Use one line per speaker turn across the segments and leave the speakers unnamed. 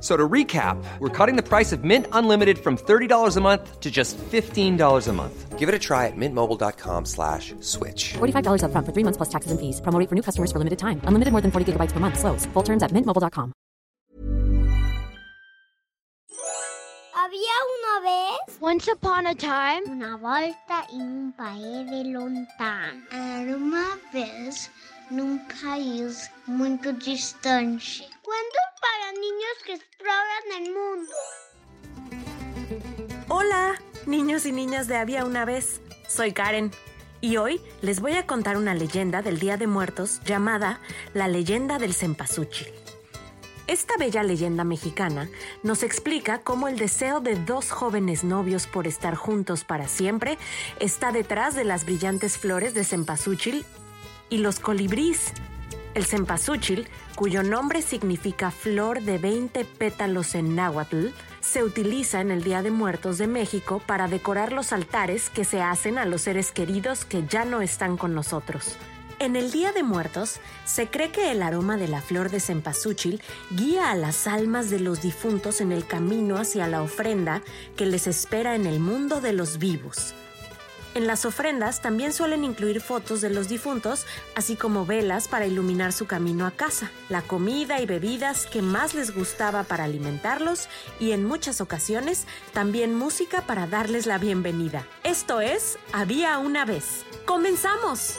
So to recap, we're cutting the price of Mint Unlimited from $30 a month to just $15 a month. Give it a try at mintmobile.com slash switch.
$45 upfront for three months plus taxes and fees. Promo for new customers for limited time. Unlimited more than 40 gigabytes per month. Slows. Full terms at mintmobile.com.
Había una vez
Once upon a time,
una volta en un país de lontano. Era uma vez num país muito distante. Cuentos para niños que exploran el mundo.
Hola, niños y niñas de Había una vez. Soy Karen. Y hoy les voy a contar una leyenda del Día de Muertos llamada La leyenda del cempasúchil. Esta bella leyenda mexicana nos explica cómo el deseo de dos jóvenes novios por estar juntos para siempre está detrás de las brillantes flores de cempasúchil y los colibríes. El cempasúchil, cuyo nombre significa flor de 20 pétalos en náhuatl, se utiliza en el Día de Muertos de México para decorar los altares que se hacen a los seres queridos que ya no están con nosotros. En el Día de Muertos, se cree que el aroma de la flor de cempasúchil guía a las almas de los difuntos en el camino hacia la ofrenda que les espera en el mundo de los vivos. En las ofrendas también suelen incluir fotos de los difuntos, así como velas para iluminar su camino a casa, la comida y bebidas que más les gustaba para alimentarlos y en muchas ocasiones también música para darles la bienvenida. Esto es Había una vez. ¡Comenzamos!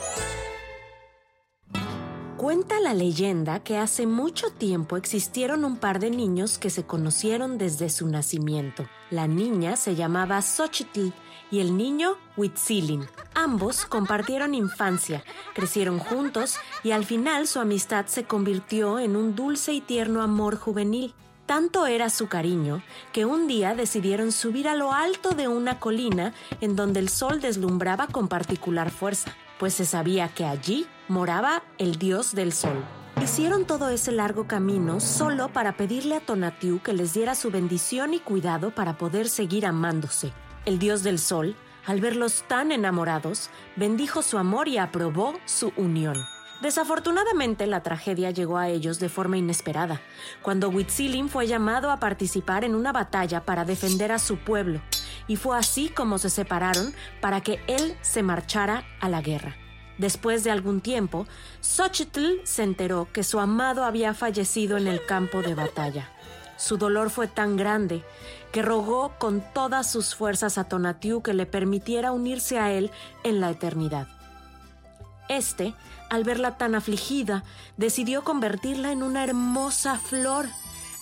Cuenta la leyenda que hace mucho tiempo existieron un par de niños que se conocieron desde su nacimiento. La niña se llamaba Xochitl y el niño Huitzilin. Ambos compartieron infancia, crecieron juntos y al final su amistad se convirtió en un dulce y tierno amor juvenil. Tanto era su cariño que un día decidieron subir a lo alto de una colina en donde el sol deslumbraba con particular fuerza, pues se sabía que allí moraba el dios del sol. Hicieron todo ese largo camino solo para pedirle a Tonatiuh que les diera su bendición y cuidado para poder seguir amándose. El dios del sol, al verlos tan enamorados, bendijo su amor y aprobó su unión. Desafortunadamente, la tragedia llegó a ellos de forma inesperada, cuando Huitzilin fue llamado a participar en una batalla para defender a su pueblo, y fue así como se separaron para que él se marchara a la guerra. Después de algún tiempo, Xochitl se enteró que su amado había fallecido en el campo de batalla. Su dolor fue tan grande que rogó con todas sus fuerzas a Tonatiuh que le permitiera unirse a él en la eternidad. Este, al verla tan afligida, decidió convertirla en una hermosa flor.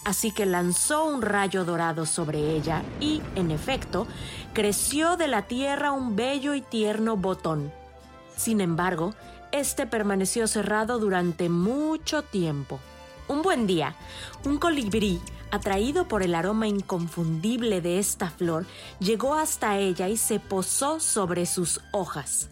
Así que lanzó un rayo dorado sobre ella y, en efecto, creció de la tierra un bello y tierno botón. Sin embargo, este permaneció cerrado durante mucho tiempo. Un buen día, un colibrí, atraído por el aroma inconfundible de esta flor, llegó hasta ella y se posó sobre sus hojas.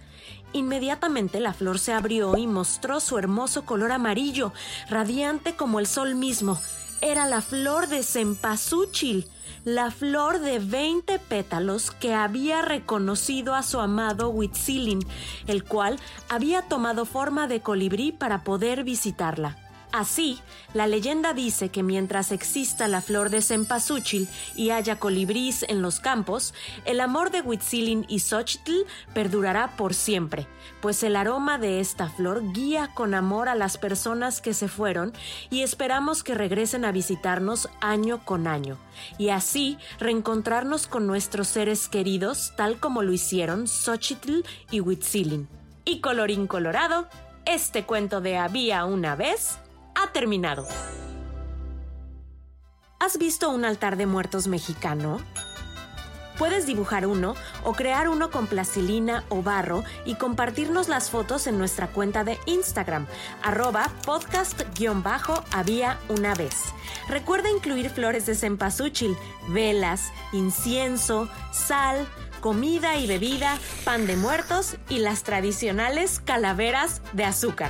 Inmediatamente la flor se abrió y mostró su hermoso color amarillo, radiante como el sol mismo. Era la flor de cempasúchil, la flor de 20 pétalos que había reconocido a su amado Huitzilin, el cual había tomado forma de colibrí para poder visitarla. Así, la leyenda dice que mientras exista la flor de cempasúchil y haya colibrís en los campos, el amor de Huitzilin y Xochitl perdurará por siempre, pues el aroma de esta flor guía con amor a las personas que se fueron y esperamos que regresen a visitarnos año con año, y así reencontrarnos con nuestros seres queridos tal como lo hicieron Xochitl y Huitzilin. Y colorín colorado, este cuento de Había una vez terminado. ¿Has visto un altar de muertos mexicano? Puedes dibujar uno o crear uno con plastilina o barro y compartirnos las fotos en nuestra cuenta de Instagram, arroba podcast-había una vez. Recuerda incluir flores de cempasúchil, velas, incienso, sal, comida y bebida, pan de muertos y las tradicionales calaveras de azúcar.